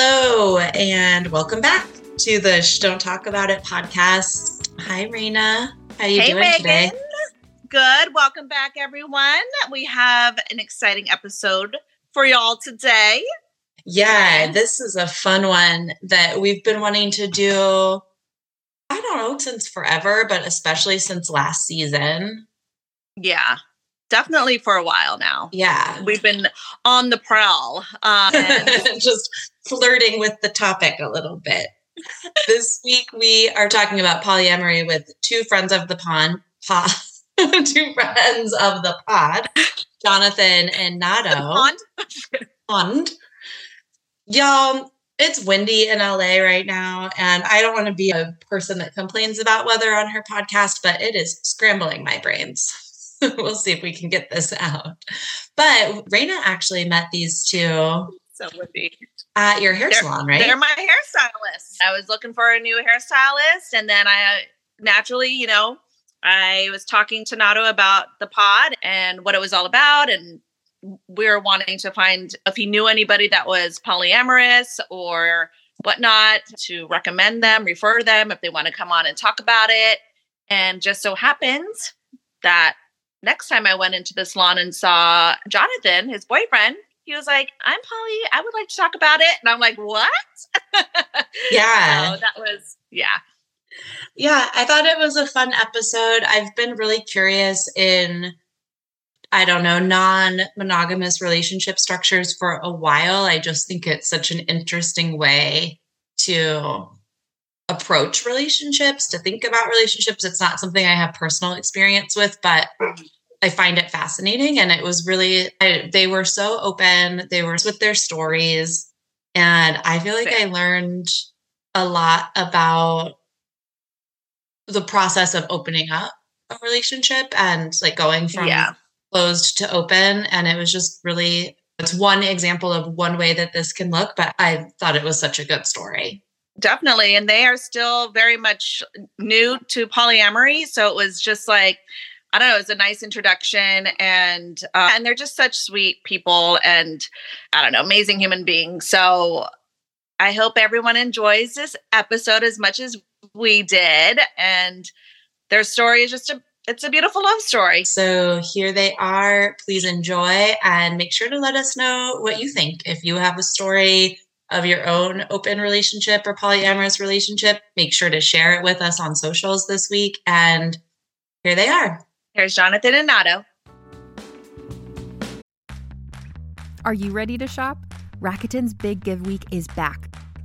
Hello, and welcome back to the Shh Don't Talk About It podcast. Hi, Raina. How are you hey, doing Megan. today? Good. Welcome back, everyone. We have an exciting episode for y'all today. Yeah, this is a fun one that we've been wanting to do. I don't know since forever, but especially since last season. Yeah, definitely for a while now. Yeah, We've been on the prowl. Um, and just flirting with the topic a little bit. this week we are talking about polyamory with two friends of the pond, pod, two friends of the pod, Jonathan and Nato. pond. Pond. Y'all, it's windy in LA right now, and I don't want to be a person that complains about weather on her podcast, but it is scrambling my brains. we'll see if we can get this out. But Raina actually met these two So windy. At your hair They're- salon, right? They're my hairstylist. I was looking for a new hairstylist, and then I naturally, you know, I was talking to Nato about the pod and what it was all about, and we were wanting to find if he knew anybody that was polyamorous or whatnot to recommend them, refer them if they want to come on and talk about it. And just so happens that next time I went into the salon and saw Jonathan, his boyfriend, he was like, I'm poly. I would like to talk about it. And I'm like, what? Yeah. So that was, yeah. Yeah, I thought it was a fun episode. I've been really curious in, I don't know, non monogamous relationship structures for a while. I just think it's such an interesting way to approach relationships, to think about relationships. It's not something I have personal experience with, but mm-hmm. I find it fascinating. And it was really, I, they were so open, they were with their stories. And I feel like I learned a lot about the process of opening up a relationship and like going from Yeah. closed to open. And it was just really, it's one example of one way that this can look, but I thought it was such a good story. Definitely. And they are still very much new to polyamory. So it was just like, I don't know, it was a nice introduction and uh, and they're just such sweet people and I don't know, amazing human beings. So I hope everyone enjoys this episode as much as we did. And their story is just a it's a beautiful love story. So here they are. Please enjoy and make sure to let us know what you think. If you have a story of your own open relationship or polyamorous relationship, make sure to share it with us on socials this week. And here they are. Here's Jonathan and Nato. Are you ready to shop? Rakuten's Big Give Week is back.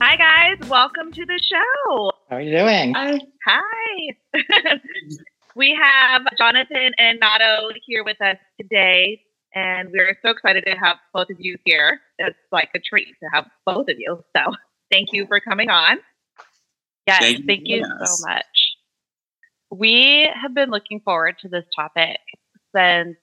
Hi, guys. Welcome to the show. How are you doing? Hi. Hi. we have Jonathan and Nato here with us today, and we're so excited to have both of you here. It's like a treat to have both of you. So thank you for coming on. Yes, Thank you thank you having us. so much. We have been looking forward to this topic since,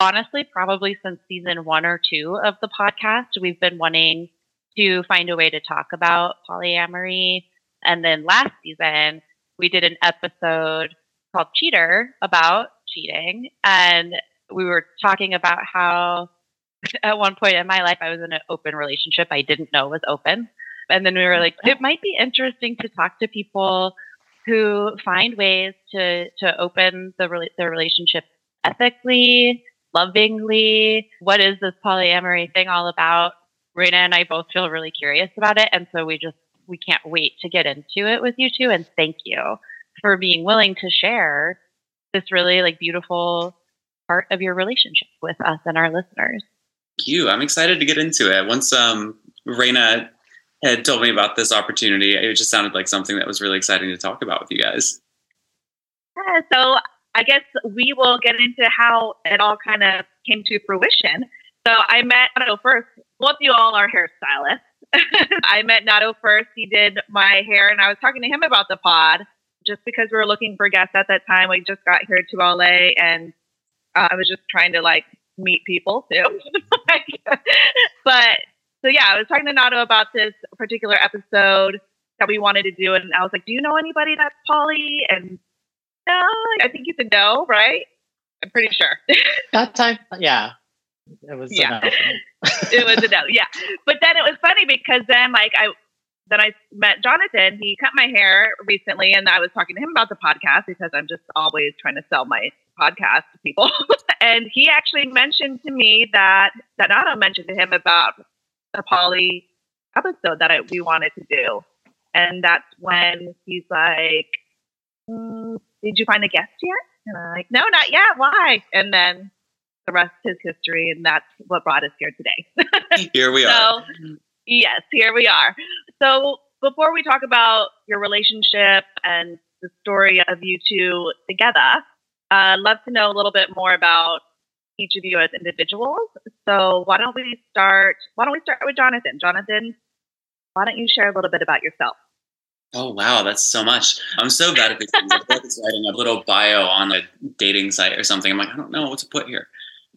honestly, probably since season one or two of the podcast. We've been wanting to find a way to talk about polyamory. And then last season, we did an episode called Cheater about cheating. And we were talking about how at one point in my life, I was in an open relationship I didn't know was open. And then we were like, it might be interesting to talk to people who find ways to, to open the, their relationship ethically, lovingly. What is this polyamory thing all about? Raina and I both feel really curious about it. And so we just, we can't wait to get into it with you two. And thank you for being willing to share this really like beautiful part of your relationship with us and our listeners. Thank you. I'm excited to get into it. Once um, Raina had told me about this opportunity, it just sounded like something that was really exciting to talk about with you guys. Yeah, so I guess we will get into how it all kind of came to fruition. So I met Nato first. Of you all are hairstylists. I met Nato first. He did my hair, and I was talking to him about the pod just because we were looking for guests at that time. We just got here to LA, and uh, I was just trying to like meet people too. but so yeah, I was talking to Nato about this particular episode that we wanted to do, and I was like, "Do you know anybody that's poly?" And no, I think you said no, right? I'm pretty sure. That time, yeah. It was Yeah. it was a no, yeah. But then it was funny because then like I then I met Jonathan. He cut my hair recently, and I was talking to him about the podcast because I'm just always trying to sell my podcast to people. and he actually mentioned to me that that Nato mentioned to him about the poly episode that I, we wanted to do, and that's when he's like, "Mm, "Did you find a guest yet?" And I'm like, "No, not yet. Why?" And then the rest is history, and that's what brought us here today. Here we are. Yes, here we are. So, before we talk about your relationship and the story of you two together, I'd love to know a little bit more about each of you as individuals. So, why don't we start? Why don't we start with Jonathan? Jonathan, why don't you share a little bit about yourself? Oh wow, that's so much. I'm so bad at these things. I'm writing a little bio on a dating site or something. I'm like, I don't know what to put here.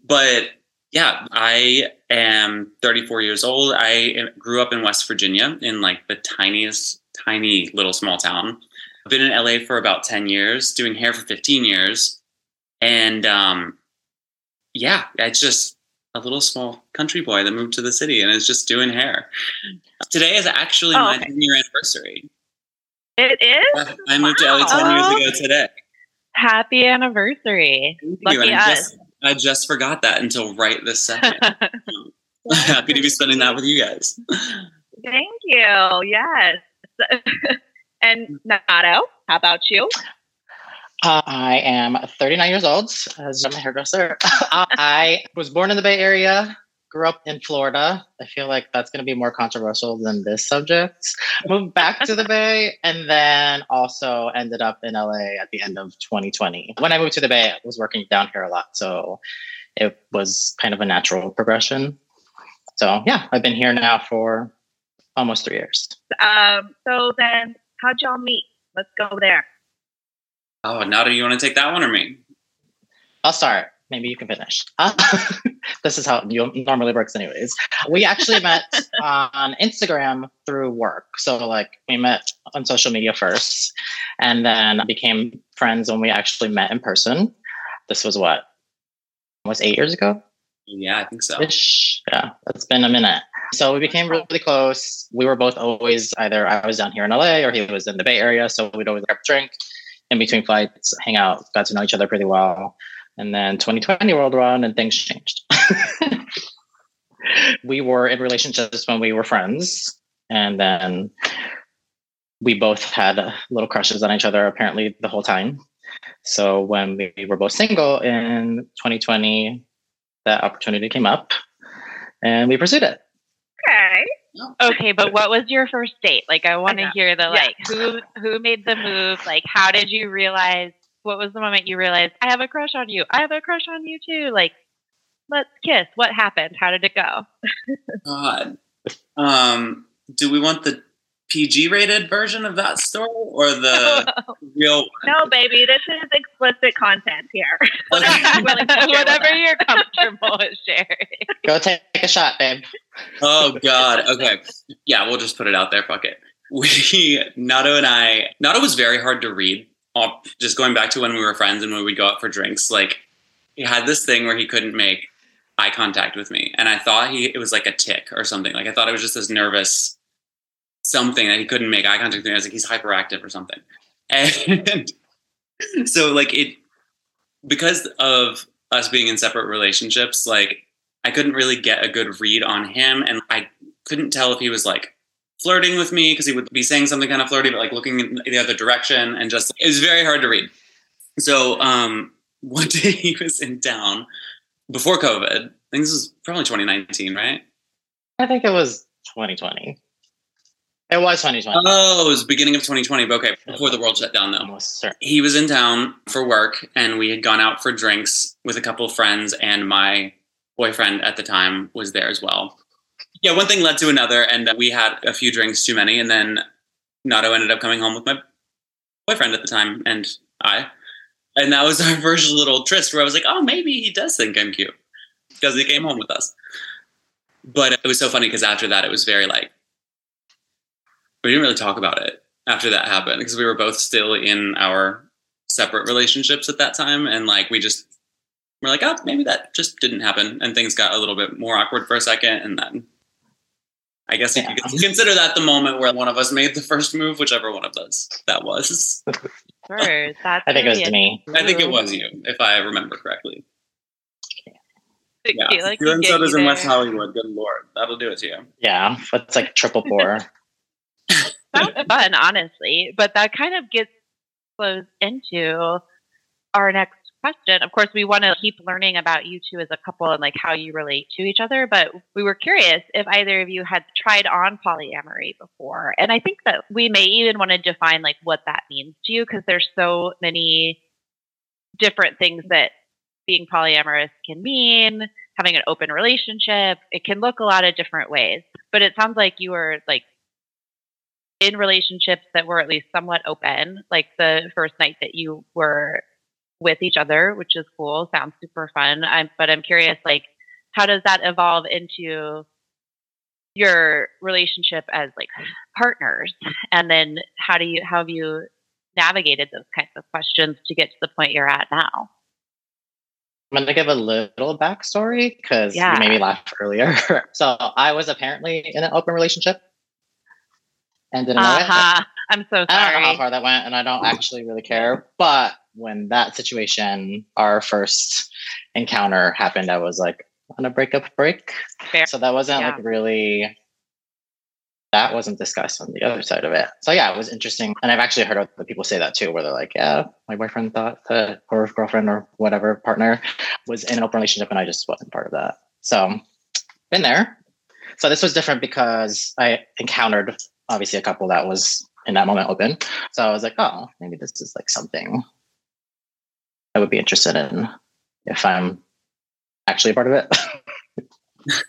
But yeah, I am 34 years old. I grew up in West Virginia in like the tiniest, tiny little small town. I've been in LA for about 10 years, doing hair for 15 years. And um, yeah, it's just a little small country boy that moved to the city and is just doing hair. Today is actually Oh, my okay. 10 year anniversary. It is? I moved to LA 10 years ago today. Happy anniversary. Thank Lucky us. just, I just forgot that until right this second. Happy to be spending that with you guys. Thank you. Yes. and Nato, how about you? Uh, I am 39 years old. As I'm a hairdresser. Uh, I was born in the Bay Area. Grew up in Florida. I feel like that's going to be more controversial than this subject. Moved back to the Bay, and then also ended up in LA at the end of 2020. When I moved to the Bay, I was working down here a lot, so it was kind of a natural progression. So yeah, I've been here now for almost three years. Um, so then how'd y'all meet? Let's go there. Oh, now do you want to take that one or me? I'll start. Maybe you can finish. Uh, this is how it normally works, anyways. We actually met on Instagram through work. So, like, we met on social media first and then became friends when we actually met in person. This was what? Was eight years ago? Yeah, I think so. Ish. Yeah, it's been a minute. So we became really close. We were both always either I was down here in LA or he was in the Bay Area. So we'd always grab a drink in between flights, hang out, got to know each other pretty well. And then 2020 rolled around and things changed. we were in relationships when we were friends. And then we both had little crushes on each other apparently the whole time. So when we were both single in 2020, that opportunity came up and we pursued it. Okay. Okay, but what was your first date? Like I want to hear the Yeah. like who who made the move? Like how did you realize what was the moment you realized I have a crush on you? I have a crush on you too. Like let's kiss. What happened? How did it go? God. Um, do we want the PG rated version of that story or the real one? No, baby, this is explicit content here. Whatever you're comfortable with sharing. Go take a shot, babe. Oh God. Okay. Yeah, we'll just put it out there. Fuck it. We Nato and I. Nato was very hard to read. Just going back to when we were friends and when we'd go out for drinks, like he had this thing where he couldn't make eye contact with me, and I thought he it was like a tick or something. Like I thought it was just this nervous something that he couldn't make eye contact with me. I was like he's hyperactive or something, and so like it because of us being in separate relationships, like I couldn't really get a good read on him, and I couldn't tell if he was like flirting with me because he would be saying something kind of flirty, but like looking in the other direction, and just it was very hard to read. So um, one day he was in town before COVID. I think this was probably 2019, right? I think it was 2020. It was 2020. Oh, it was beginning of 2020, but okay, before the world shut down though. Almost certain. he was in town for work and we had gone out for drinks with a couple of friends and my boyfriend at the time was there as well yeah one thing led to another and we had a few drinks too many and then nato ended up coming home with my boyfriend at the time and i. And that was our first little tryst where i was like oh maybe he does think i'm cute. Because he came home with us. But it was so funny because after that it was very like we didn't really talk about it after that happened because we were both still in our separate relationships at that time and like we just were like oh maybe that just didn't happen and things got a little bit more awkward for a second and then i guess if you could consider that the moment where one of us made the first move whichever one of us that was Sure. That's I think it was me. i think it was you if i remember correctly I yeah feel like you're you in get sodas in west hollywood good lord that'll do it to you Yeah, it's like triple pour. Sounds fun, honestly. But that kind of gets flows into our next question. Of course, we want to keep learning about you two as a couple and like how you relate to each other. But we were curious if either of you had tried on polyamory before. And I think that we may even want to define like what that means to you because there's so many different things that being polyamorous can mean having an open relationship it can look a lot of different ways but it sounds like you were like in relationships that were at least somewhat open, like the first night that you were with each other, which is cool. Sounds super fun. I'm, but I'm curious, like, how does that evolve into your relationship as like partners? And then how do you, how have you navigated those kinds of questions to get to the point you're at now? I'm going to give a little backstory because Yeah. you made me laugh earlier. so I was apparently in an open relationship. And didn't know Uh-huh. I'm so it. I don't know how far that went, and I don't actually really care. But when that situation, our first encounter happened, I was like on a breakup break. Fair. So that wasn't Yeah. like really that wasn't discussed on the other side of it. So yeah, it was interesting. And I've actually heard other people say that too, where they're like, yeah, my boyfriend thought that or girlfriend or whatever partner was in an open relationship and I just wasn't part of that. So been there. So this was different because I encountered obviously a couple that was in that moment open. So I was like, oh, maybe this is like something I would be interested in if I'm actually a part of it.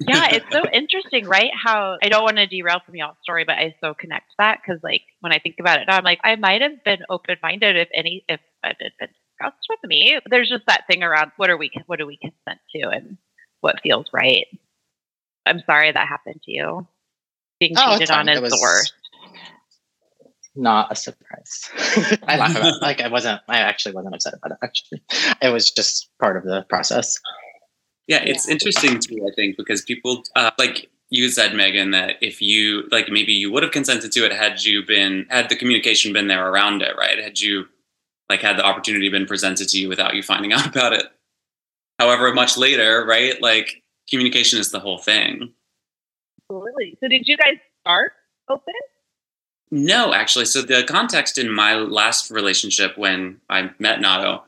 yeah, it's so interesting, right? How I don't want to derail from y'all's story, but I so connect that because, like, when I think about it, now, I'm like, I might have been open minded if any, if it had been discussed with me. There's just that thing around what are we, what do we consent to, and what feels right. I'm sorry that happened to you. Being Oh, cheated on fine. is It the worst. not a surprise. I laugh about it. like I wasn't I actually wasn't upset about it actually. It was just part of the process. Yeah, it's interesting too, I think, because people, uh, like you said, Megan, that if you, like, maybe you would have consented to it had you been, had the communication been there around it, right? Had you, like, had the opportunity been presented to you without you finding out about it. However, much later, right? Like, communication is the whole thing. Absolutely. So did you guys start open? No, actually. So the context in my last relationship when I met Nato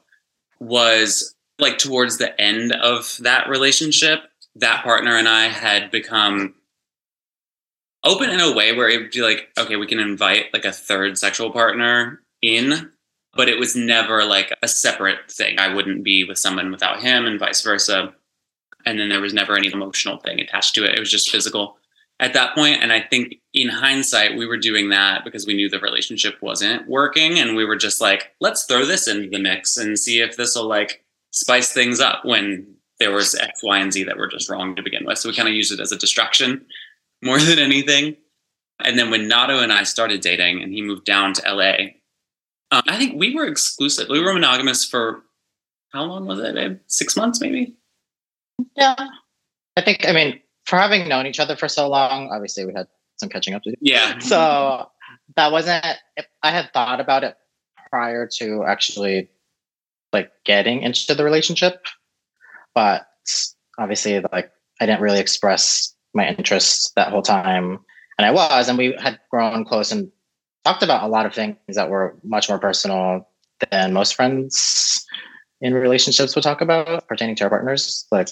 was like towards the end of that relationship, that partner and I had become open in a way where it would be like, okay, we can invite like a third sexual partner in, but it was never like a separate thing. I wouldn't be with someone without him and vice versa. And then there was never any emotional thing attached to it. It was just physical at that point and i think in hindsight we were doing that because we knew the relationship wasn't working and we were just like let's throw this into the mix and see if this will like spice things up when there was x y and z that were just wrong to begin with so we kind of used it as a distraction more than anything and then when nato and i started dating and he moved down to la um, i think we were exclusive we were monogamous for how long was it babe? six months maybe Yeah. I think I mean, for having known each other for so long, obviously we had some catching up to do. yeah So that wasn't I had thought about it prior to actually like getting into the relationship. But obviously like I didn't really express my interest that whole time. And I was, and we had grown close and talked about a lot of things that were much more personal than most friends in relationships would talk about pertaining to our partners, like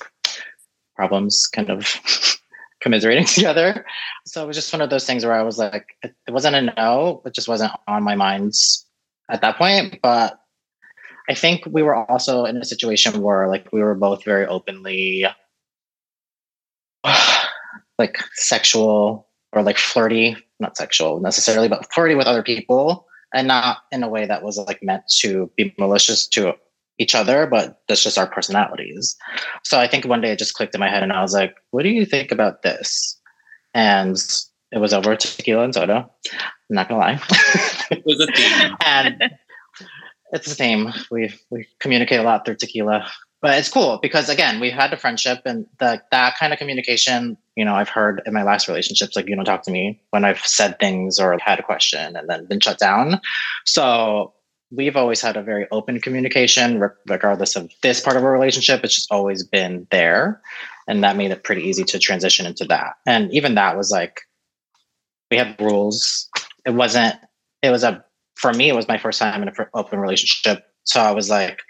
problems kind of commiserating together. So it was just one of those things where I was like, it, wasn't a no, it just wasn't on my mind at that point. But I think we were also in a situation where like we were both very openly like sexual or like flirty, not sexual necessarily, but flirty with other people and not in a way that was like meant to be malicious to each other, but that's just our personalities. So I think one day it just clicked in my head and I was like, what do you think about this? And it was over tequila and soda. I'm not gonna lie. it was a theme and it's the same. We we communicate a lot through tequila. But it's cool because again, we had a friendship and the, that kind of communication, you know, I've heard in my last relationships, like, you don't talk to me when I've said things or had a question and then been shut down. So we've always had a very open communication, re- regardless of this part of our relationship. It's just always been there. And that made it pretty easy to transition into that. And even that was like, we had rules. It wasn't, it was a, for me, it was my first time in an open relationship. So I was like,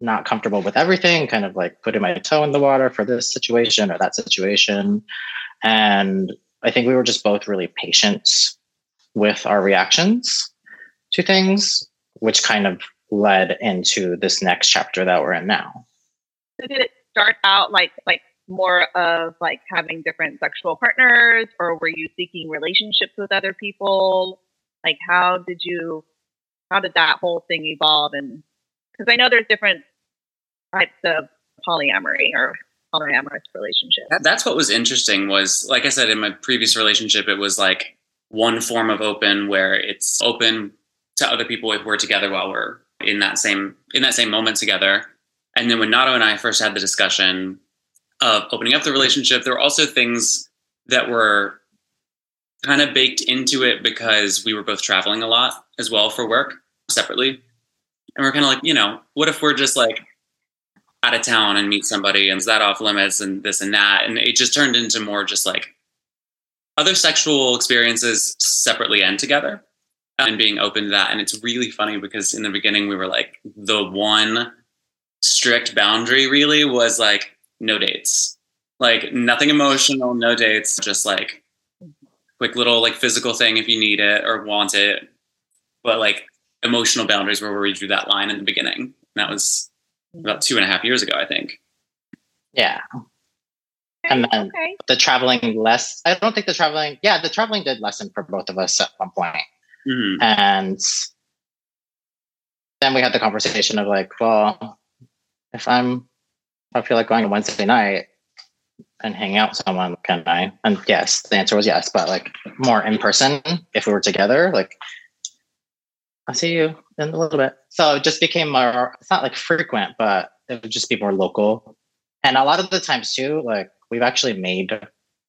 not comfortable with everything, kind of like putting my toe in the water for this situation or that situation. And I think we were just both really patient with our reactions to things, which kind of led into this next chapter that we're in now. So did it start out like like more of like having different sexual partners, or were you seeking relationships with other people? Like, how did you? How did that whole thing evolve? And because I know there's different types of polyamory or polyamorous relationships. That, that's what was interesting was like I said in my previous relationship, it was like one form of open where it's open to other people if we're together while we're in that same in that same moment together. And then when Nato and I first had the discussion of opening up the relationship, there were also things that were kind of baked into it because we were both traveling a lot as well for work separately. And we're kind of like, you know, what if we're just like out of town and meet somebody and is that off limits and this and that? And it just turned into more just like other sexual experiences separately and together and being open to that. And it's really funny because in the beginning we were like, the one strict boundary really was like no dates, like nothing emotional, no dates, just like quick little like physical thing if you need it or want it. But like emotional boundaries were where we drew that line in the beginning. And that was about two and a half years ago, I think. Yeah. And then okay. the traveling less. I don't think the traveling. Yeah, the traveling did lessen for both of us at one point. Mhm. And then we had the conversation of like, well, if I'm, I feel like going on Wednesday night and hanging out with someone, can I? And yes, the answer was yes, but like more in person if we were together, like I'll see you in a little bit. So it just became more, it's not like frequent, but it would just be more local. And a lot of the times too, like we've actually made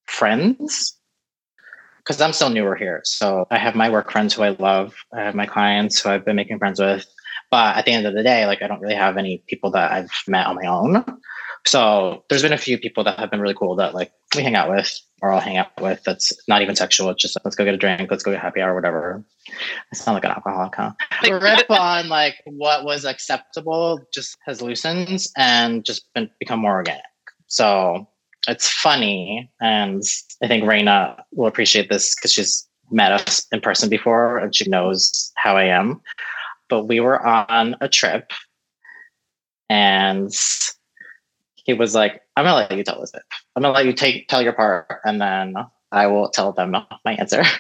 friends because I'm still newer here. So I have my work friends who I love. I have my clients who I've been making friends with. But at the end of the day, like I don't really have any people that I've met on my own. So there's been a few people that have been really cool that like we hang out with or I'll hang out with that's not even sexual. It's just like, let's go get a drink, let's go get happy hour, whatever. I sound like an alcoholic, huh? The rip on like what was acceptable just has loosened and just been become more organic. So it's funny. And I think Raina will appreciate this because she's met us in person before and she knows how I am. But we were on a trip and he was like, I'm gonna let you tell this bit. I'm gonna let you take tell your part and then I will tell them my answer.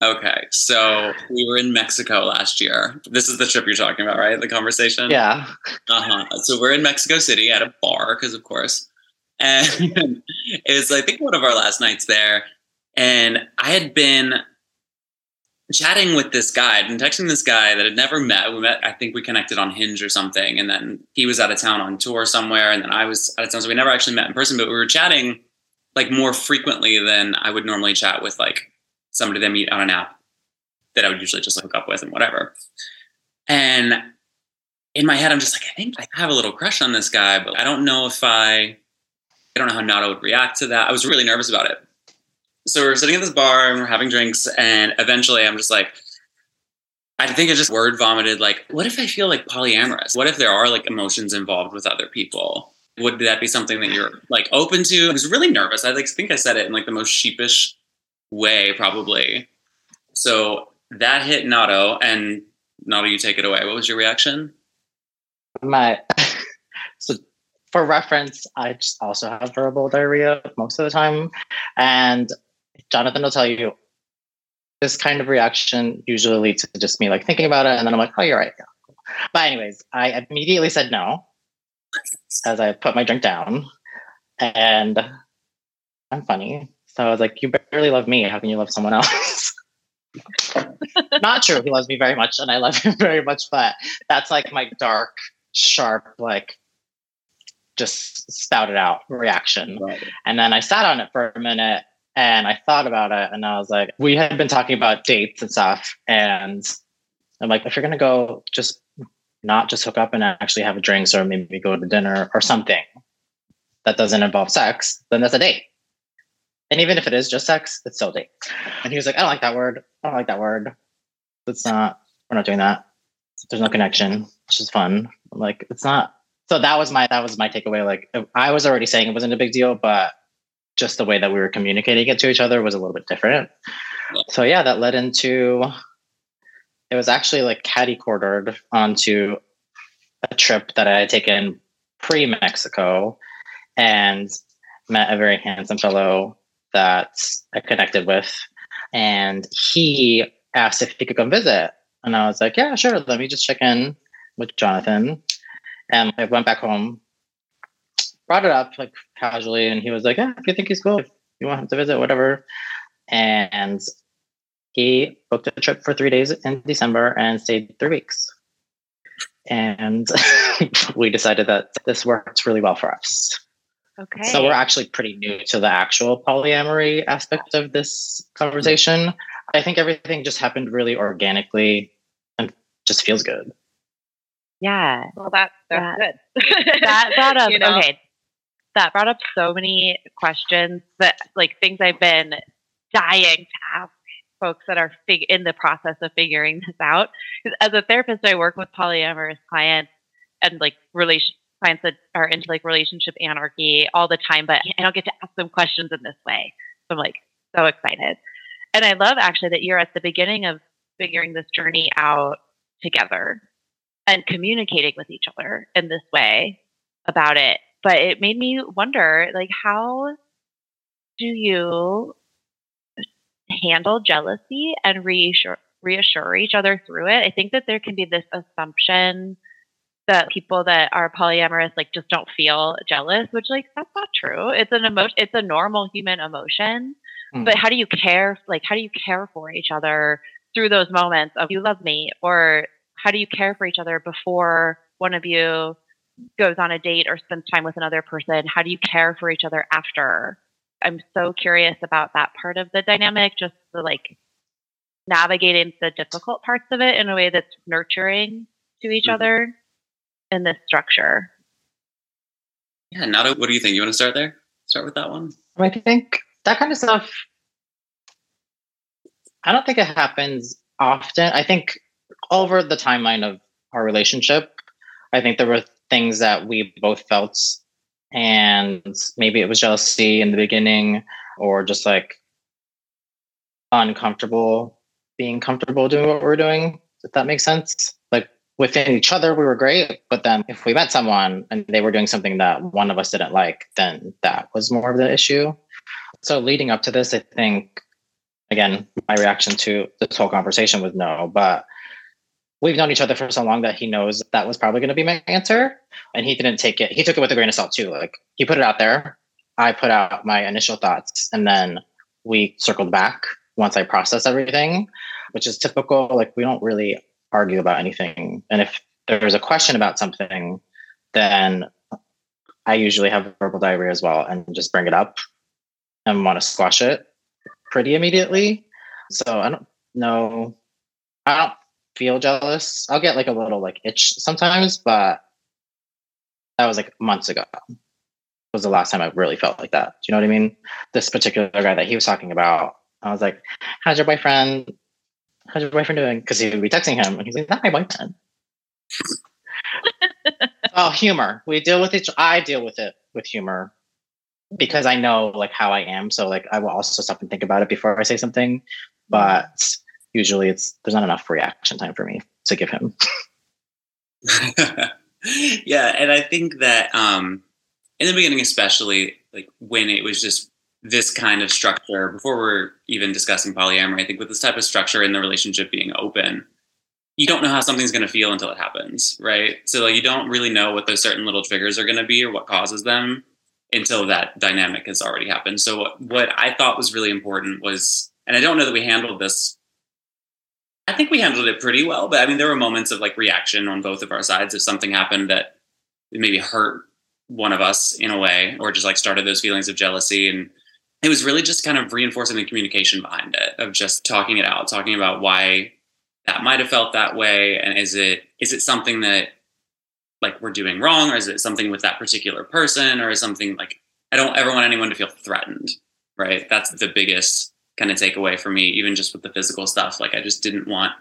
Okay, so we were in Mexico last year. This is the trip you're talking about, right? The conversation? yeah. Uh huh. So we're in Mexico City at a bar, because of course. And it was, I think, one of our last nights there. And I had been chatting with this guy, I'd texting this guy that I'd never met. We met, I think we connected on Hinge or something. And then he was out of town on tour somewhere. And then I was out of town. So we never actually met in person, but we were chatting like more frequently than I would normally chat with like somebody that I meet on an app that I would usually just hook up with and whatever. And in my head, I'm just like, I think I have a little crush on this guy, but I don't know if I, I don't know how Nato would react to that. I was really nervous about it. So we're sitting at this bar and we're having drinks, and eventually I'm just like, I think I just word vomited, like, what if I feel like polyamorous? What if there are like emotions involved with other people? Would that be something that you're like open to? I was really nervous. I like think I said it in like the most sheepish way, probably. So that hit Nato, and Nato, you take it away. What was your reaction? My for reference, I also have verbal diarrhea most of the time. And Jonathan will tell you this kind of reaction usually leads to just me like thinking about it, and then I'm like, oh, you're right. But anyways, I immediately said no as I put my drink down. And I'm funny. So I was like, you barely love me. How can you love someone else? Not true. He loves me very much and I love him very much, but that's like my dark, sharp, like just spouted out reaction. Right. And then I sat on it for a minute and I thought about it and I was like, we had been talking about dates and stuff. And I'm like, if you're going to go, just not just hook up and actually have a drinks or maybe go to dinner or something that doesn't involve sex, then that's a date. And even if it is just sex, it's still a date. And he was like, I don't like that word. I don't like that word. It's not, we're not doing that. There's no connection. It's just fun. I'm like, it's not. So that was my, that was my takeaway. Like I was already saying it wasn't a big deal, but just the way that we were communicating it to each other was a little bit different. So yeah, that led into, it was actually like caddy quartered onto a trip that I had taken pre Mexico and met a very handsome fellow that I connected with. And he asked if he could come visit. And I was like, yeah, sure. Let me just check in with Jonathan. And I went back home, brought it up like casually. And he was like, yeah, if you think he's cool, if you want him to visit, whatever. And he booked a trip for three days in December and stayed three weeks. And we decided that this works really well for us. Okay. So we're actually pretty new to the actual polyamory aspect of this conversation. I think everything just happened really organically and just feels good. Yeah. Well, that, that's good. That brought up You know? okay. That brought up so many questions that like things I've been dying to ask folks that are fig- in the process of figuring this out. As a therapist, I work with polyamorous clients and like relation clients that are into like relationship anarchy all the time, but I don't get to ask them questions in this way. So I'm like so excited. And I love actually that you're at the beginning of figuring this journey out together and communicating with each other in this way about it. But it made me wonder like how do you handle jealousy and reassure reassure each other through it? I think that there can be this assumption that people that are polyamorous like just don't feel jealous, which like that's not true. It's an emotion it's a normal human emotion. Hmm. But how do you care like how do you care for each other through those moments of you love me or how do you care for each other before one of you goes on a date or spends time with another person? How do you care for each other after? I'm so curious about that part of the dynamic, just the like navigating the difficult parts of it in a way that's nurturing to each Mhm. other in this structure. Yeah, Nato, what do you think? You want to start there? Start with that one? I think that kind of stuff, I don't think it happens often. I think over the timeline of our relationship, I think there were things that we both felt, and maybe it was jealousy in the beginning or just like uncomfortable being comfortable doing what we're doing, if that makes sense. Like within each other, we were great. But then if we met someone and they were doing something that one of us didn't like, then that was more of the issue. So leading up to this, I think, again, my reaction to this whole conversation was no, but we've known each other for so long that he knows that was probably going to be my answer. And he didn't take it, he took it with a grain of salt too. Like he put it out there. I put out my initial thoughts and then we circled back once I processed everything, which is typical. Like we don't really argue about anything. And if there's a question about something, then I usually have verbal diarrhea as well and just bring it up and want to squash it pretty immediately. So I don't know. I don't feel jealous. I'll get like a little like itch sometimes, but that was like months ago. Was the last time I really felt like that. Do you know what I mean? This particular guy that he was talking about, I was like, "How's your boyfriend? How's your boyfriend doing?" Because he would be texting him, and he's like, "Not my boyfriend." oh, humor. We deal with each. I deal with it with humor because I know like how I am. So like I will also stop and think about it before I say something. Mm-hmm. But usually it's there's not enough reaction time for me to give him. yeah, and I think that um, in the beginning, especially like when it was just this kind of structure, before we're even discussing polyamory, I think with this type of structure in the relationship being open, you don't know how something's going to feel until it happens, right? So like you don't really know what those certain little triggers are going to be or what causes them until that dynamic has already happened. So what, what I thought was really important was, and I don't know that we handled this. I think we handled it pretty well, but I mean, there were moments of like reaction on both of our sides if something happened that maybe hurt one of us in a way, or just like started those feelings of jealousy. And it was really just kind of reinforcing the communication behind it of just talking it out, talking about why that might have felt that way, and is it is it something that like we're doing wrong, or is it something with that particular person, or is something like I don't ever want anyone to feel threatened, right? That's the biggest kind of take away for me, even just with the physical stuff. Like I just didn't want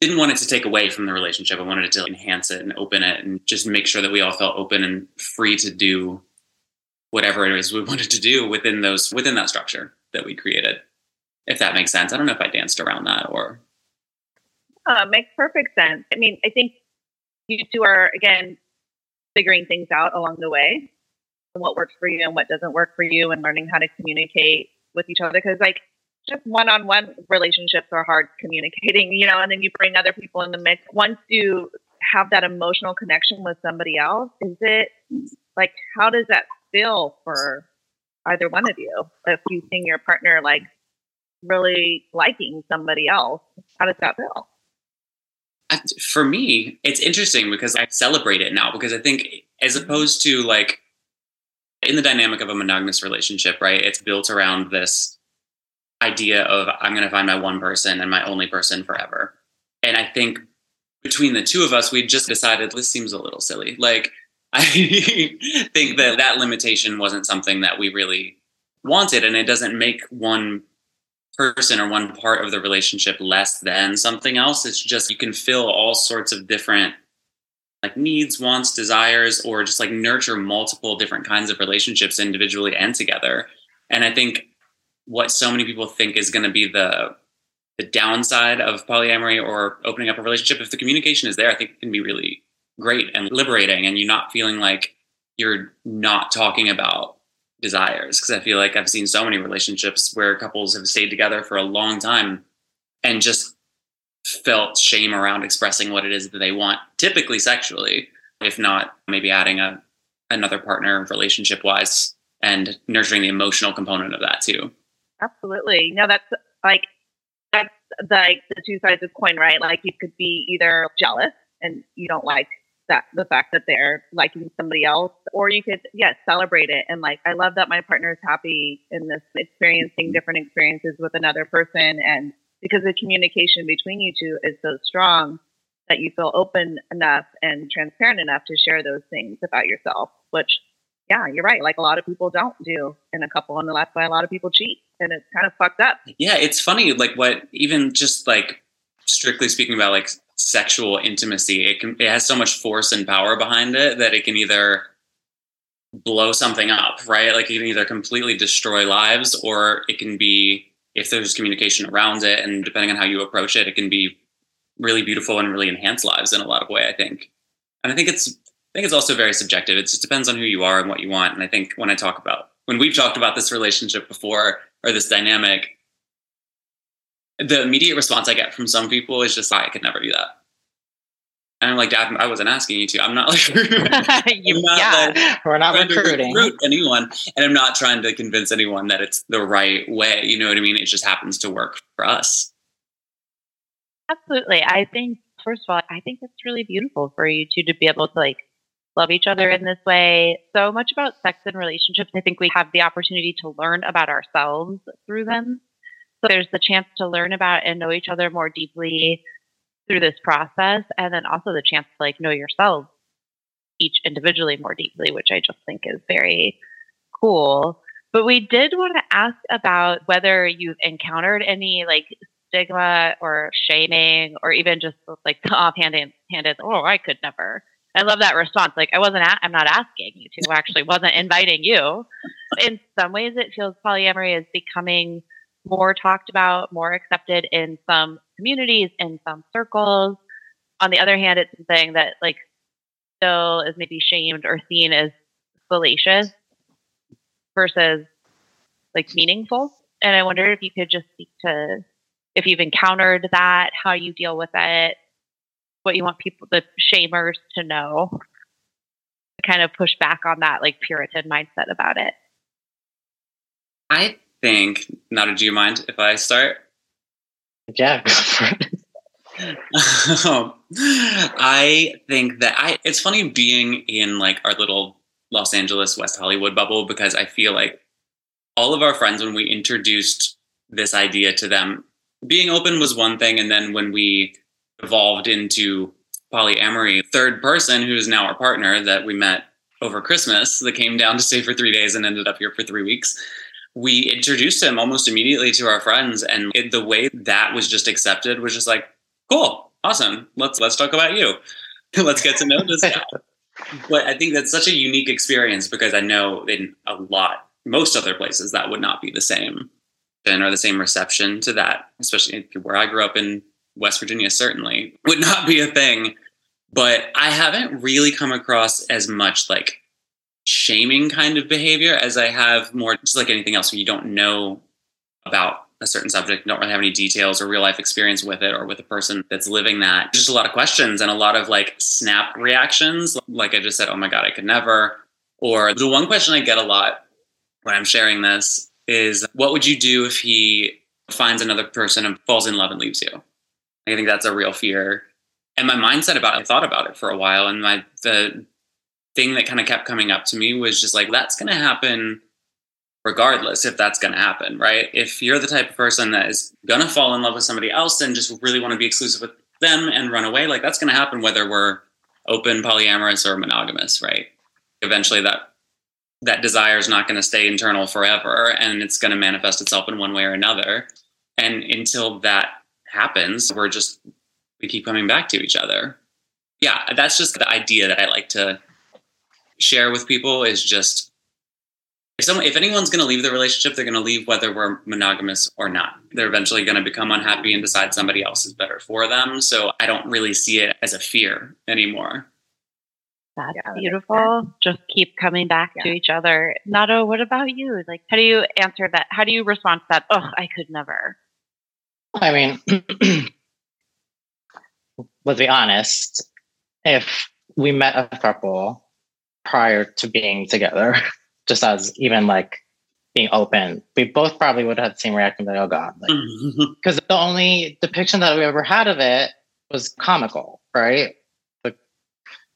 didn't want it to take away from the relationship. I wanted it to enhance it and open it and just make sure that we all felt open and free to do whatever it is we wanted to do within those within that structure that we created. If that makes sense. I don't know if I danced around that or Uh, makes perfect sense. I mean, I think you two are again figuring things out along the way, and what works for you and what doesn't work for you, and learning how to communicate with each other. Because like just one-on-one relationships are hard communicating, you know, and then you bring other people in the mix. Once you have that emotional connection with somebody else, is it like how does that feel for either one of you? If you see your partner like really liking somebody else, how does that feel? For me, it's interesting because I celebrate it now because I think as opposed to like in the dynamic of a monogamous relationship, right? It's built around this idea of I'm going to find my one person and my only person forever. And I think between the two of us, we just decided this seems a little silly. Like, I think that that limitation wasn't something that we really wanted, and it doesn't make one person or one part of the relationship less than something else. It's just you can fill all sorts of different like needs, wants, desires, or just like nurture multiple different kinds of relationships individually and together. And I think what so many people think is going to be the the downside of polyamory or opening up a relationship, if the communication is there, I think it can be really great and liberating, and you're not feeling like you're not talking about desires. Because I feel like I've seen so many relationships where couples have stayed together for a long time and just felt shame around expressing what it is that they want, typically sexually, if not maybe adding a another partner relationship wise and nurturing the emotional component of that too. Absolutely. No, that's like that's like the two sides of the coin, right? Like you could be either jealous and you don't like that the fact that they're liking somebody else, or you could yes celebrate it and like I love that my partner is happy in this experiencing mm-hmm. different experiences with another person and because the communication between you two is so strong that you feel open enough and transparent enough to share those things about yourself, which, yeah, you're right. Like a lot of people don't do in a couple, and that's why a lot of people cheat, and it's kind of fucked up. Yeah, it's funny. Like what, even just like strictly speaking about like sexual intimacy, it can it has so much force and power behind it that it can either blow something up, right? Like it can either completely destroy lives or it can be if there's communication around it and depending on how you approach it, it can be really beautiful and really enhance lives in a lot of way, I think. And I think it's I think it's also very subjective. It just depends on who you are and what you want. And I think when I talk about when we've talked about this relationship before or this dynamic, the immediate response I get from some people is just like, I could never do that. And I'm like, Dad, I wasn't asking you to. I'm not like, I'm not yeah, like, we're not recruiting recruit anyone, and I'm not trying to convince anyone that it's the right way. You know what I mean? It just happens to work for us. Absolutely. I think first of all, I think it's really beautiful for you two to be able to like love each other in this way. So much about sex and relationships. I think we have the opportunity to learn about ourselves through them. So there's the chance to learn about and know each other more deeply through this process and then also the chance to like know yourselves each individually more deeply which i just think is very cool but we did want to ask about whether you've encountered any like stigma or shaming or even just like the offhanded handed oh i could never i love that response like i wasn't a- i'm not asking you to actually wasn't inviting you in some ways it feels polyamory is becoming more talked about more accepted in some communities, in some circles. On the other hand, it's something that like still is maybe shamed or seen as fallacious versus like meaningful. And I wonder if you could just speak to if you've encountered that, how you deal with it, what you want people, the shamers, to know, to kind of push back on that like Puritan mindset about it. I think, Nato, do you mind if I start? Yeah, go for it. um, I think that I it's funny being in like our little Los Angeles West Hollywood bubble because I feel like all of our friends when we introduced this idea to them being open was one thing and then when we evolved into polyamory. Third person who is now our partner that we met over Christmas that came down to stay for 3 days and ended up here for 3 weeks we introduced him almost immediately to our friends. And it, the way that was just accepted was just like cool awesome. Let's let's talk about you. Let's get to know this guy. But i think that's such a unique experience because i know in a lot most other places that would not be the same. Or the same reception to that especially where i grew up in west virginia certainly would not be a thing but i haven't really come across as much like shaming kind of behavior as I have more just like anything else when you don't know about a certain subject, don't really have any details or real life experience with it or with a person that's living that. Just a lot of questions and a lot of like snap reactions. Like I just said, oh my God, I could never. Or the one question I get a lot when I'm sharing this is what would you do if he finds another person and falls in love and leaves you? I think that's a real fear. And my mindset about it, I thought about it for a while. And my the thing that kind of kept coming up to me was just like, that's going to happen regardless if that's going to happen, right? If you're the type of person that is going to fall in love with somebody else and just really want to be exclusive with them and run away, like that's going to happen whether we're open, polyamorous, or monogamous, right? Eventually, that that desire is not going to stay internal forever, and it's going to manifest itself in one way or another. And until that happens, we're just we keep coming back to each other. Yeah, that's just the idea that I like to share with people is just if someone if anyone's going to leave the relationship they're going to leave whether we're monogamous or not. They're eventually going to become unhappy and decide somebody else is better for them. So i don't really see it as a fear anymore. That's beautiful. just keep coming back yeah. to each other. Nato what about you? Like how do you answer that? How do you respond to that? Oh i could never i mean let's be honest if we met a couple prior to being together just as even like being open, we both probably would have had the same reaction like, mm-hmm. oh God. Because like, the only depiction that we ever had of it was comical, right? Like,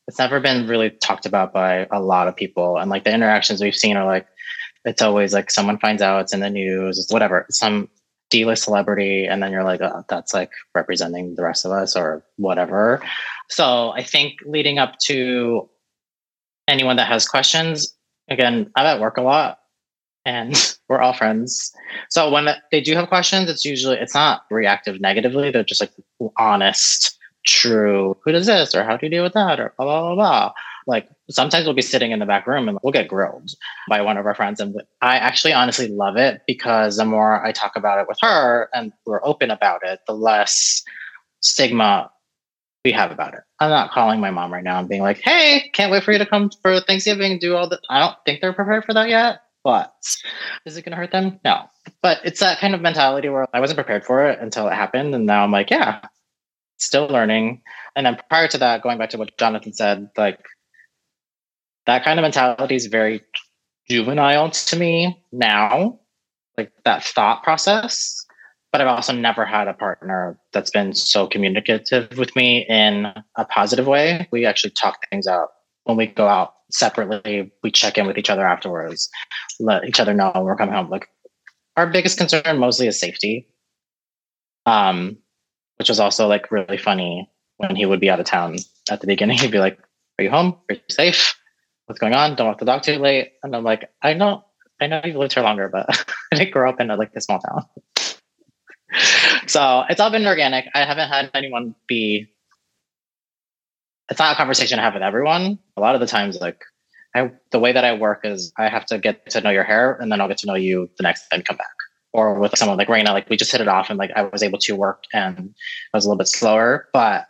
it's never been really talked about by a lot of people. And like the interactions we've seen are like, it's always like someone finds out, it's in the news, whatever, some D-list celebrity, and then you're like, oh, that's like representing the rest of us or whatever. So I think leading up to anyone that has questions, again, I'm at work a lot and we're all friends. So when they do have questions, it's usually it's not reactive negatively. They're just like honest, true. Who does this or how do you deal with that or blah blah blah. blah. Like sometimes we'll be sitting in the back room and we'll get grilled by one of our friends, and I actually honestly love it because the more I talk about it with her and we're open about it, the less stigma we have about it. I'm not calling my mom right now and being like, hey, can't wait for you to come for Thanksgiving, do all the. I don't think they're prepared for that yet, but is it going to hurt them? No. But it's that kind of mentality where I wasn't prepared for it until it happened. And now I'm like, yeah, still learning. And then prior to that, going back to what Jonathan said, like that kind of mentality is very juvenile to me now, like that thought process but I've also never had a partner that's been so communicative with me in a positive way. We actually talk things out when we go out separately. We check in with each other afterwards, let each other know when we're coming home. Like our biggest concern mostly is safety, um, which was also like really funny when he would be out of town at the beginning. He'd be like, "Are you home? Are you safe? What's going on? Don't walk the dog too late." And I'm like, "I know, I know you've lived here longer, but I didn't grow up in a, like a small town." so it's all been organic. I haven't had anyone be. It's not a conversation I have with everyone. A lot of the times, like I, the way that I work is I have to get to know your hair, and then I'll get to know you the next time come back. Or with someone like Raina, like we just hit it off, and like I was able to work, and I was a little bit slower, but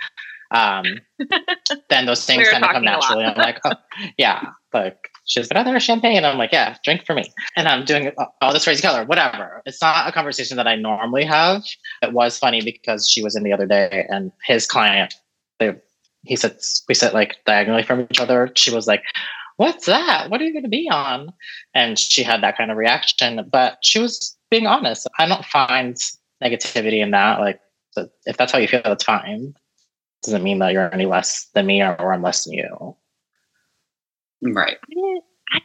um, then those things we kind of come naturally. I'm like, oh, yeah, like she's like, there's champagne. And I'm like, yeah, drink for me. And I'm doing all this crazy color, whatever. It's not a conversation that I normally have. It was funny because she was in the other day and his client, they, he said, we sit like diagonally from each other. She was like, what's that? What are you going to be on? And she had that kind of reaction, but she was being honest. I don't find negativity in that. Like, if that's how you feel, that's fine. Doesn't mean that you're any less than me or, or I'm less than you. Right. I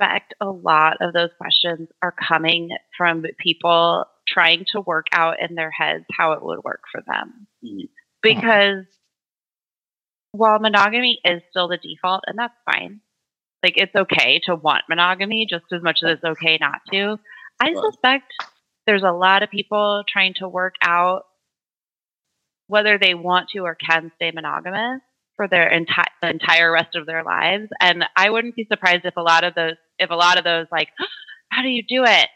suspect a lot of those questions are coming from people trying to work out in their heads how it would work for them. Mm-hmm. Because while monogamy is still the default, and that's fine, like it's okay to want monogamy just as much as it's okay not to. I suspect there's a lot of people trying to work out whether they want to or can stay monogamous for their entire the entire rest of their lives. And I wouldn't be surprised if a lot of those if a lot of those like, how do you do it?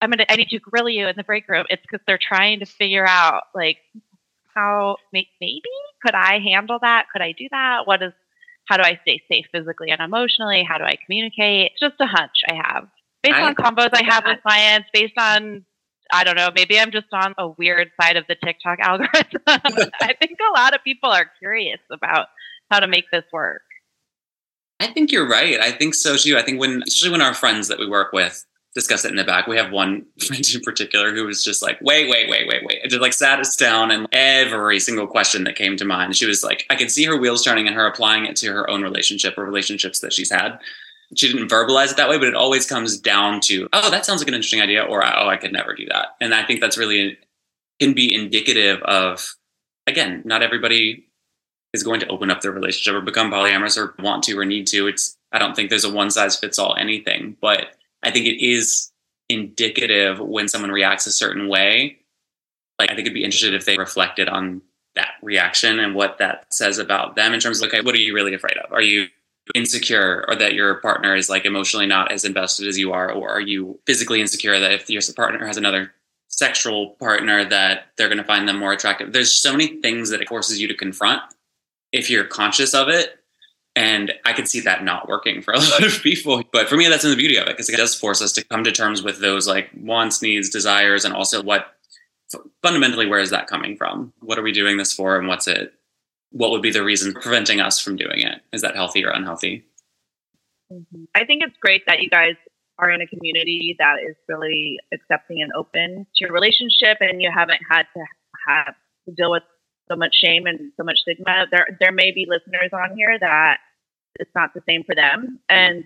I'm gonna I need to grill you in the break room. It's because they're trying to figure out like how maybe could I handle that? Could I do that? What is how do I stay safe physically and emotionally? How do I communicate? It's just a hunch I have based I, on combos I have with clients, based on I don't know, maybe I'm just on a weird side of the TikTok algorithm. I think a lot of people are curious about how to make this work. I think you're right. I think so too. I think when, especially when our friends that we work with discuss it in the back. We have one friend in particular who was just like, wait, wait, wait, wait, wait. It just like sat us down and every single question that came to mind, she was like, I could see her wheels turning and her applying it to her own relationship or relationships that she's had. She didn't verbalize it that way, but it always comes down to, oh, that sounds like an interesting idea, or oh, I could never do that. And I think that's really can be indicative of, again, not everybody is going to open up their relationship or become polyamorous or want to or need to. It's I don't think there's a one size fits all anything, but I think it is indicative when someone reacts a certain way. Like I think it'd be interested if they reflected on that reaction and what that says about them in terms of okay, what are you really afraid of? Are you insecure or that your partner is like emotionally not as invested as you are or are you physically insecure that if your partner has another sexual partner that they're going to find them more attractive there's so many things that it forces you to confront if you're conscious of it and I could see that not working for a lot of people. But for me, that's in the beauty of it because it does force us to come to terms with those like wants, needs, desires, and also what fundamentally where is that coming from? What are we doing this for, and what's it? What would be the reason preventing us from doing it? Is that healthy or unhealthy? Mm-hmm. I think it's great that you guys are in a community that is really accepting and open to your relationship, and you haven't had to have to deal with so much shame and so much stigma. There, there may be listeners on here that it's not the same for them, and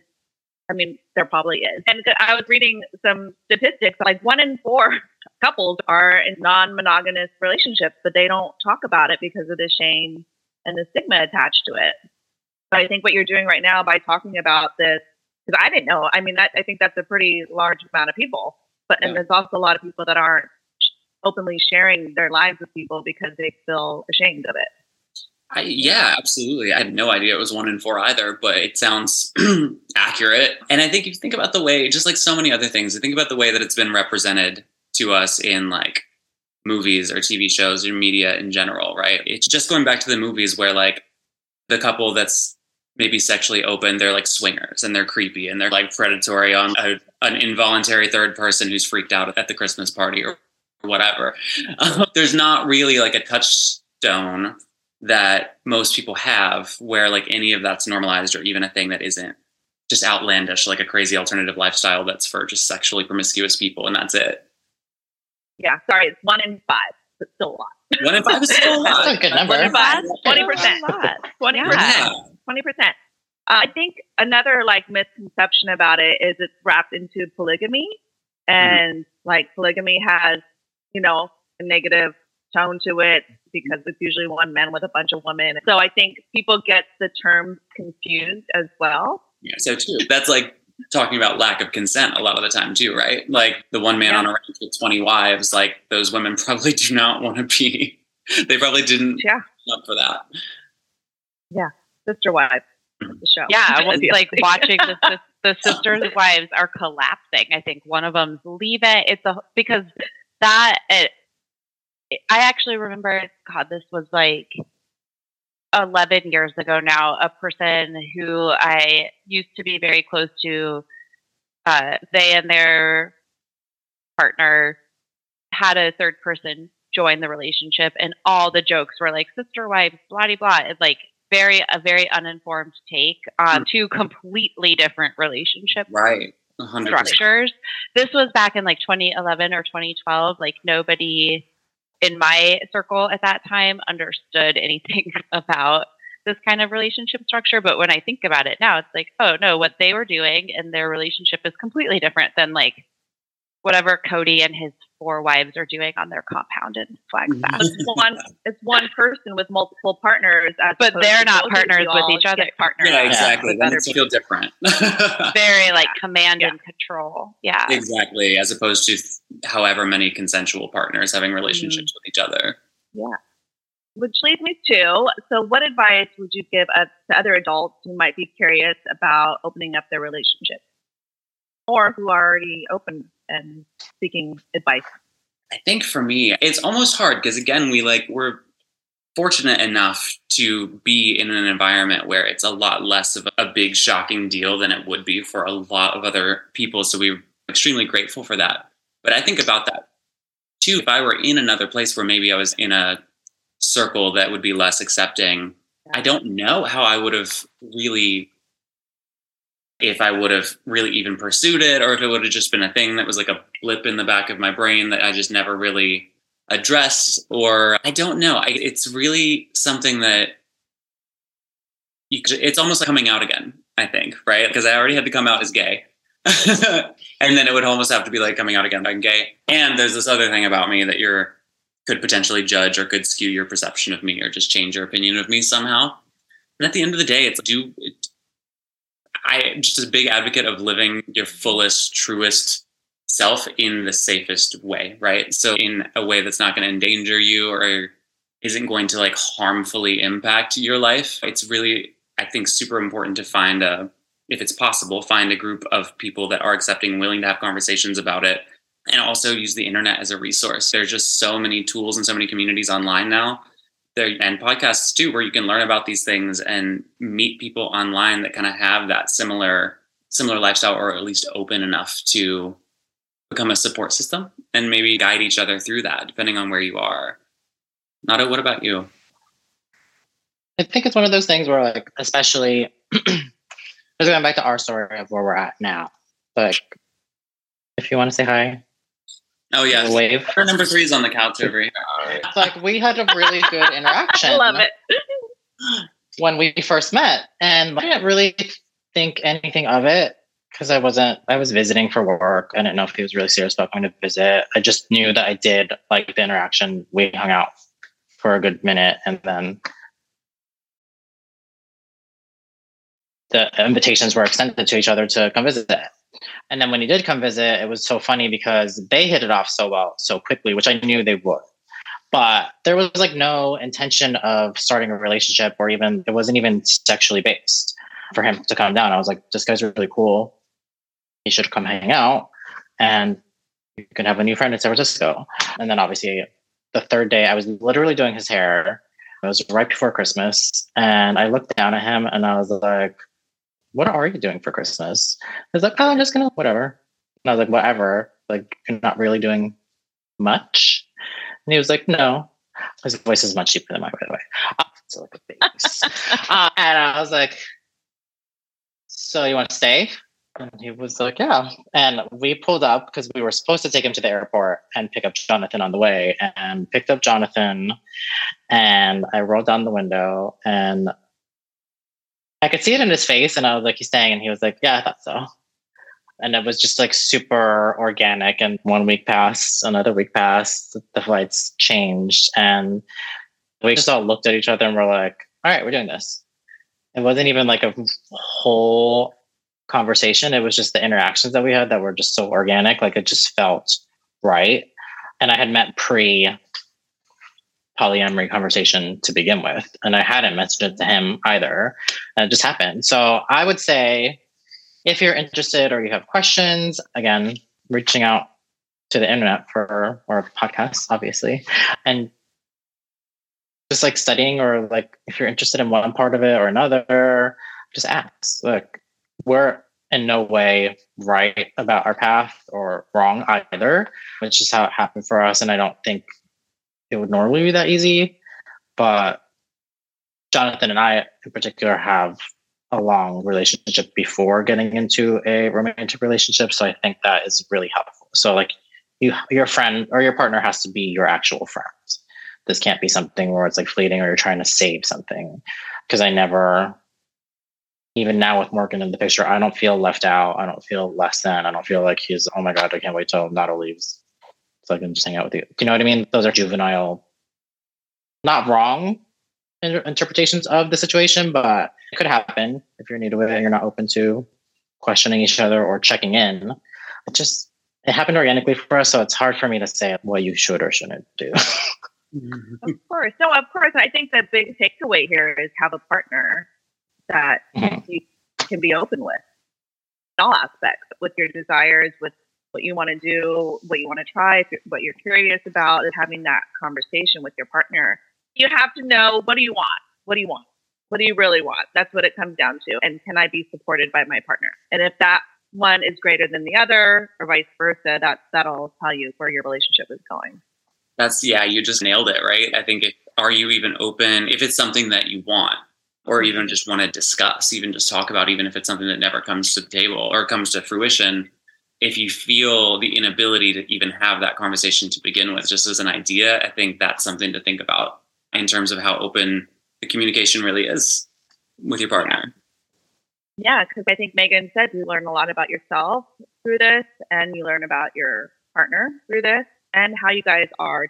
I mean, there probably is. And I was reading some statistics, like one in four couples are in non-monogamous relationships, but they don't talk about it because of the shame and the stigma attached to it. But I think what you're doing right now by talking about this, because I didn't know. I mean, that, I think that's a pretty large amount of people. But and there's also a lot of people that aren't openly sharing their lives with people because they feel ashamed of it. I, yeah, absolutely. I had no idea it was one in four either, but it sounds accurate. And I think if you think about the way, just like so many other things, I think about the way that it's been represented to us in like movies or TV shows or media in general, right? It's just going back to the movies where like the couple that's maybe sexually open, they're like swingers and they're creepy and they're like predatory on a, an involuntary third person who's freaked out at the Christmas party or whatever. Um, there's not really like a touchstone that most people have where like any of that's normalized or even a thing that isn't just outlandish, like a crazy alternative lifestyle that's for just sexually promiscuous people and that's it. Yeah, sorry, it's one in five, but still a lot. One in five is still a lot. That's a good number. One in five, 20%. 20%. 20%. Uh, I think another like misconception about it is it's wrapped into polygamy and mm-hmm. like polygamy has you know, a negative tone to it because it's usually one man with a bunch of women. So I think people get the terms confused as well. Yeah, so too. That's like talking about lack of consent a lot of the time too, right? Like the one man yeah. on a ranch with 20 wives, like those women probably do not want to be, they probably didn't yeah. up for that. Yeah. Sister Wives, mm-hmm. the show. Yeah. like watching the, the sisters' wives are collapsing. I think one of them's leave it. It's a, because that it, I actually remember, God, this was like 11 years ago now, a person who I used to be very close to, uh, they and their partner had a third person join the relationship, and all the jokes were like sister wives, blah blah blah. It's like very a very uninformed take on mm. two completely different relationships. Right. 100%. structures. This was back in like 2011 or 2012. Like nobody in my circle at that time understood anything about this kind of relationship structure. But when I think about it now, it's like, oh no, what they were doing in their relationship is completely different than like whatever Cody and his four wives are doing on their compound in Flagstaff. It's one, it's one person with multiple partners, but they're not partners with each other. Partners, yeah, exactly. Yeah, it's feel different. Very like command yeah. and control. Yeah, exactly. As opposed to however many consensual partners having relationships mm. with each other. Yeah. Which leads me to so, what advice would you give uh, to other adults who might be curious about opening up their relationship, or who are already open and seeking advice? I think for me, it's almost hard because again, we like we're fortunate enough to be in an environment where it's a lot less of a big shocking deal than it would be for a lot of other people. So we're extremely grateful for that. But I think about that too. If I were in another place where maybe I was in a circle that would be less accepting, I don't know how I would have really if I would have really even pursued it or if it would have just been a thing that was like a blip in the back of my brain that I just never really addressed or I don't know. I, it's really something that you, it's almost like coming out again, I think, right? Because I already had to come out as gay. and then it would almost have to be like coming out again, I'm gay. And there's this other thing about me that you're could potentially judge or could skew your perception of me or just change your opinion of me somehow. And at the end of the day, it's do I just a big advocate of living your fullest, truest self in the safest way, right? So in a way that's not going to endanger you or isn't going to like harmfully impact your life. It's really, I think, super important to find a, if it's possible, find a group of people that are accepting, willing to have conversations about it, and also use the internet as a resource. There's just so many tools and so many communities online now. There and podcasts too, where you can learn about these things and meet people online that kind of have that similar similar lifestyle or at least open enough to become a support system and maybe guide each other through that depending on where you are. Nato, what about you? I think it's one of those things where like especially just going back to our story of where we're at now. Like if you want to say hi. Oh yeah. Wave. Her number three is on the couch over here. It's like we had a really good interaction. I love it. when we first met. And I didn't really think anything of it because I wasn't, I was visiting for work. I didn't know if he was really serious about going to visit. I just knew that I did like the interaction. We hung out for a good minute and then the invitations were extended to each other to come visit. And then when he did come visit, it was so funny because they hit it off so well, so quickly, which I knew they would. But there was like no intention of starting a relationship or even, it wasn't even sexually based for him to come down. I was like, this guy's really cool. He should come hang out and you can have a new friend in San Francisco. And then obviously the third day, I was literally doing his hair. It was right before Christmas. And I looked down at him and I was like, what are you doing for Christmas? He's like, oh, I'm just gonna whatever. And I was like, whatever. Like, you're not really doing much. And he was like, no. His voice is much deeper than mine, by the way. so like a bass. uh, and I was like, so you want to stay? And he was like, yeah. And we pulled up because we were supposed to take him to the airport and pick up Jonathan on the way and picked up Jonathan. And I rolled down the window and I could see it in his face. And I was like, he's staying. And he was like, yeah, I thought so. And it was just like super organic. And one week passed, another week passed, the flights changed. And we just all looked at each other and we're like, all right, we're doing this. It wasn't even like a whole conversation. It was just the interactions that we had that were just so organic. Like it just felt right. And I had met pre polyamory conversation to begin with. And I hadn't mentioned it to him either. And it just happened. So I would say if you're interested or you have questions, again, reaching out to the internet for or podcasts, obviously. And just like studying or like if you're interested in one part of it or another, just ask. Look, we're in no way right about our path or wrong either. It's just how it happened for us. And I don't think it would normally be that easy. But Jonathan and I in particular have a long relationship before getting into a romantic relationship. So I think that is really helpful. So like you your friend or your partner has to be your actual friend. This can't be something where it's like fleeting or you're trying to save something. Because I never even now with Morgan in the picture, I don't feel left out. I don't feel less than. I don't feel like he's, oh my God, I can't wait till Nato leaves. I can just hang out with you. Do you know what I mean? Those are juvenile, not wrong inter- interpretations of the situation, but it could happen if you're new to it and you're not open to questioning each other or checking in. It just, it happened organically for us. So it's hard for me to say what you should or shouldn't do. of course. No, of course. I think the big takeaway here is have a partner that mm-hmm. you can be open with in all aspects with your desires, with what you want to do, what you want to try, what you're curious about, and having that conversation with your partner. You have to know what do you want? What do you want? What do you really want? That's what it comes down to. And can I be supported by my partner? And if that one is greater than the other, or vice versa, that that'll tell you where your relationship is going. That's yeah, you just nailed it, right? I think if are you even open if it's something that you want or mm-hmm. even just want to discuss, even just talk about, even if it's something that never comes to the table or comes to fruition. If you feel the inability to even have that conversation to begin with, just as an idea, I think that's something to think about in terms of how open the communication really is with your partner. Yeah, because I think Megan said you learn a lot about yourself through this, and you learn about your partner through this, and how you guys are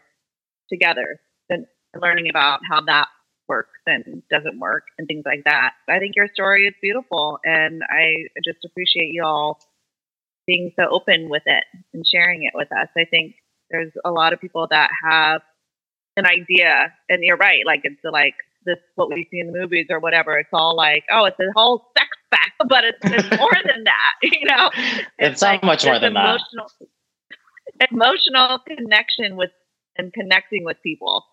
together, and learning about how that works and doesn't work, and things like that. I think your story is beautiful, and I just appreciate you all being so open with it and sharing it with us. I think there's a lot of people that have an idea, and you're right, like it's like this what we see in the movies or whatever. It's all like, oh, it's a whole sex fact, but it's, it's more than that, you know. It's, it's like much more than emotional, that. Emotional connection with and connecting with people.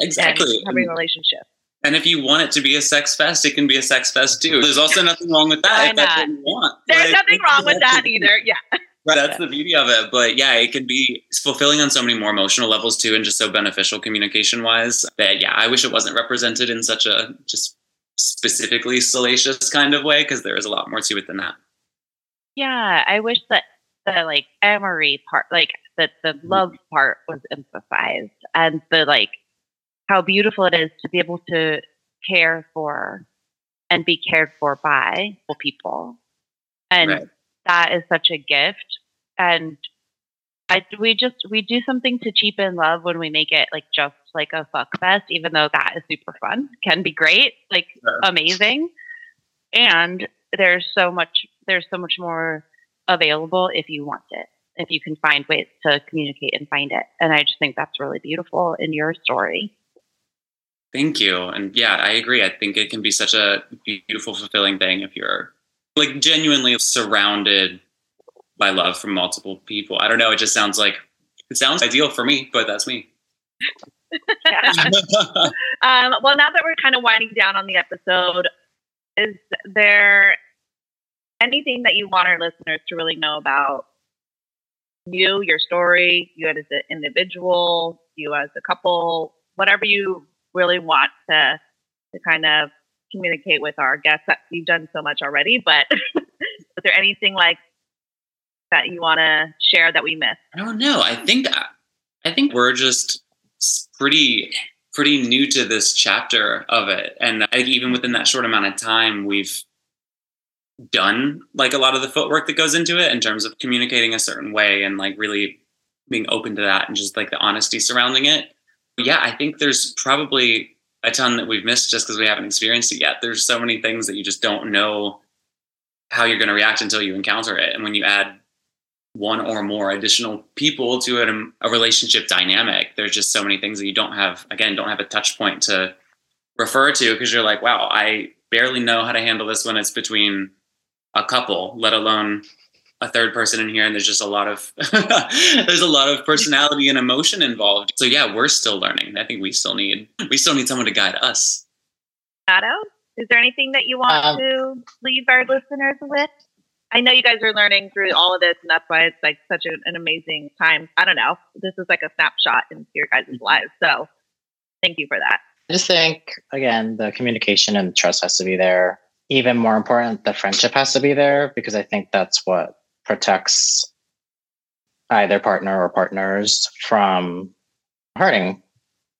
Exactly. having a relationship. And if you want it to be a sex fest, it can be a sex fest too. There's also nothing wrong with that Why if that's what you want. There's Like, nothing wrong with that either. Yeah. Right, that's the beauty of it. But yeah, it can be fulfilling on so many more emotional levels too, and just so beneficial communication wise. That yeah, I wish it wasn't represented in such a just specifically salacious kind of way because there is a lot more to it than that. Yeah, I wish that the like Amory part, like that the mm-hmm. love part was emphasized and the like how beautiful it is to be able to care for and be cared for by people. And Right. that is such a gift. And I we just we do something to cheapen love when we make it like just like a fuck fest, even though that is super fun, can be great, like Sure. amazing. And there's so much there's so much more available if you want it if you can find ways to communicate and find it and i just think that's really beautiful in your story Thank you. And yeah, I agree. I think it can be such a beautiful, fulfilling thing if you're like genuinely surrounded by love from multiple people. I don't know. It just sounds like it sounds ideal for me, but that's me. um, well now that we're kind of winding down on the episode is there anything that you want our listeners to really know about you your story you as an individual you as a couple whatever you really want to to kind of communicate with our guests that you've done so much already but is there anything like that you want to share that we missed I don't know. I think uh, I think we're just pretty pretty new to this chapter of it, and I think even within that short amount of time, we've done like a lot of the footwork that goes into it in terms of communicating a certain way and like really being open to that and just like the honesty surrounding it. Yeah, I think there's probably a ton that we've missed just because we haven't experienced it yet. There's so many things that you just don't know how you're going to react until you encounter it, and when you add one or more additional people to a, um, a relationship dynamic there's just so many things that you don't have again don't have a touch point to refer to because you're like wow i barely know how to handle this when it's between a couple let alone a third person in here and there's just a lot of there's a lot of personality and emotion involved so yeah we're still learning i think we still need we still need someone to guide us Otto, is there anything that you want Um, to leave our listeners with? I know you guys are learning through all of this, and that's why it's like such an, an amazing time. I don't know. This is like a snapshot into your guys' lives. So thank you for that. I just think again the communication and trust has to be there. Even more important, the friendship has to be there because I think that's what protects either partner or partners from hurting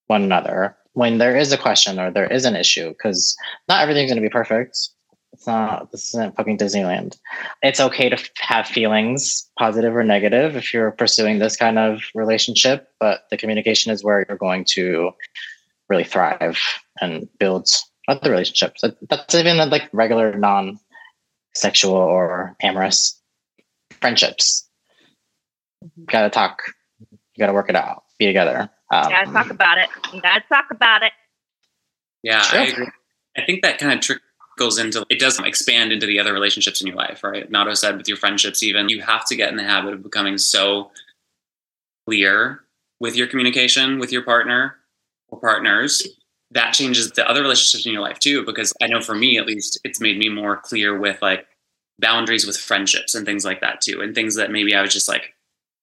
one another when there is a question or there is an issue because not everything's going to be perfect. It's not this isn't fucking Disneyland. It's okay to have feelings, positive or negative, if you're pursuing this kind of relationship, but the communication is where you're going to really thrive and build other relationships. That's even like regular non-sexual or amorous friendships. You gotta talk. You gotta work it out. Be together. Um, gotta talk about it. You gotta talk about it. Yeah, Sure. I agree. I think that kind of trickles into it does expand into the other relationships in your life, right? Nato said with your friendships, even you have to get in the habit of becoming so clear with your communication with your partner or partners. That changes the other relationships in your life too, because I know for me at least, it's made me more clear with like boundaries with friendships and things like that too, and things that maybe I was just like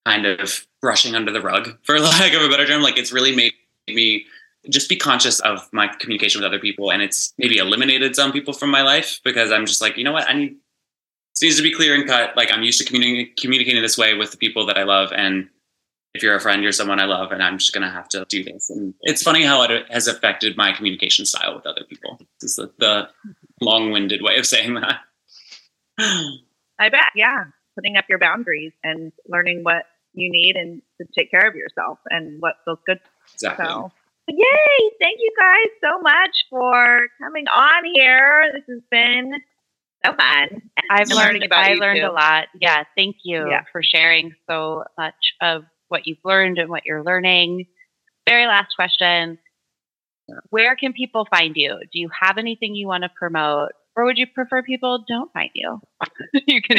kind of brushing under the rug, for lack of a better term. Like it's really made me just be conscious of my communication with other people. And it's maybe eliminated some people from my life because I'm just like, you know what? I need, it needs to be clear and cut. Like I'm used to communi- communicating this way with the people that I love. And if you're a friend, you're someone I love, and I'm just going to have to do this. And it's funny how it has affected my communication style with other people. This is the, the long winded way of saying that. I bet. Yeah. Putting up your boundaries and learning what you need and to take care of yourself and what feels good. Exactly. So, yay. Thank you guys so much for coming on here. This has been so fun. I've And learned I learned too. a lot. Yeah, thank you Yeah. for sharing so much of what you've learned and what you're learning. Very last question. Where can people find you? Do you have anything you want to promote? Or would you prefer people don't find you? you can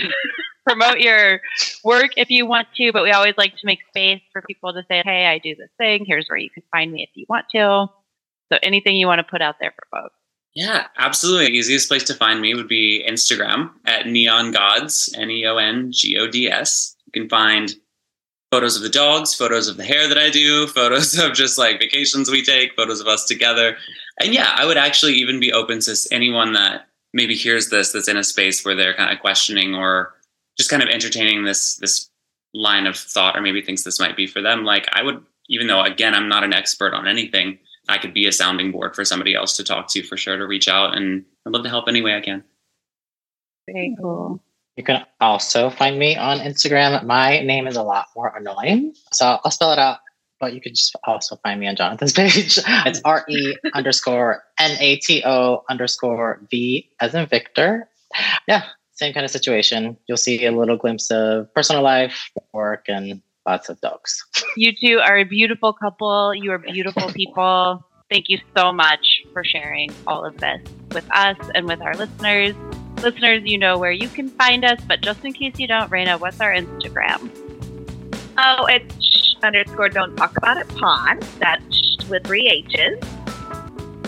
promote your work if you want to, but we always like to make space for people to say, hey, I do this thing. Here's where you can find me if you want to. So anything you want to put out there for folks. Yeah, absolutely. Easiest place to find me would be Instagram at Neon Gods, N E O N G O D S. You can find photos of the dogs, photos of the hair that I do, photos of just like vacations we take, photos of us together. And yeah, I would actually even be open to anyone that maybe hears this that's in a space where they're kind of questioning or just kind of entertaining this this line of thought or maybe thinks this might be for them. Like I would even though again I'm not an expert on anything, I could be a sounding board for somebody else to talk to for sure to reach out and I'd love to help any way I can. Very cool. You can also find me on Instagram. My name is a lot more annoying, so I'll spell it out. But you can just also find me on Jonathan's page. It's R E underscore N A T O underscore V as in Victor. Yeah, same kind of situation. You'll see a little glimpse of personal life, work, and lots of dogs. You two are a beautiful couple. You are beautiful people. Thank you so much for sharing all of this with us and with our listeners. Listeners, you know where you can find us, but just in case you don't, Raina, what's our Instagram? Oh, it's sh- underscore don't talk about it pod. That's sh- with three H's.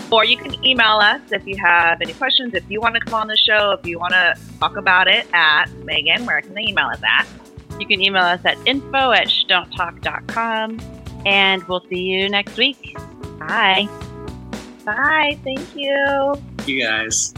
Or you can email us if you have any questions. If you want to come on the show, if you want to talk about it at Megan, where can they email us at? You can email us at info at shdon'ttalk.com. And we'll see you next week. Bye. Bye. Thank you. You guys.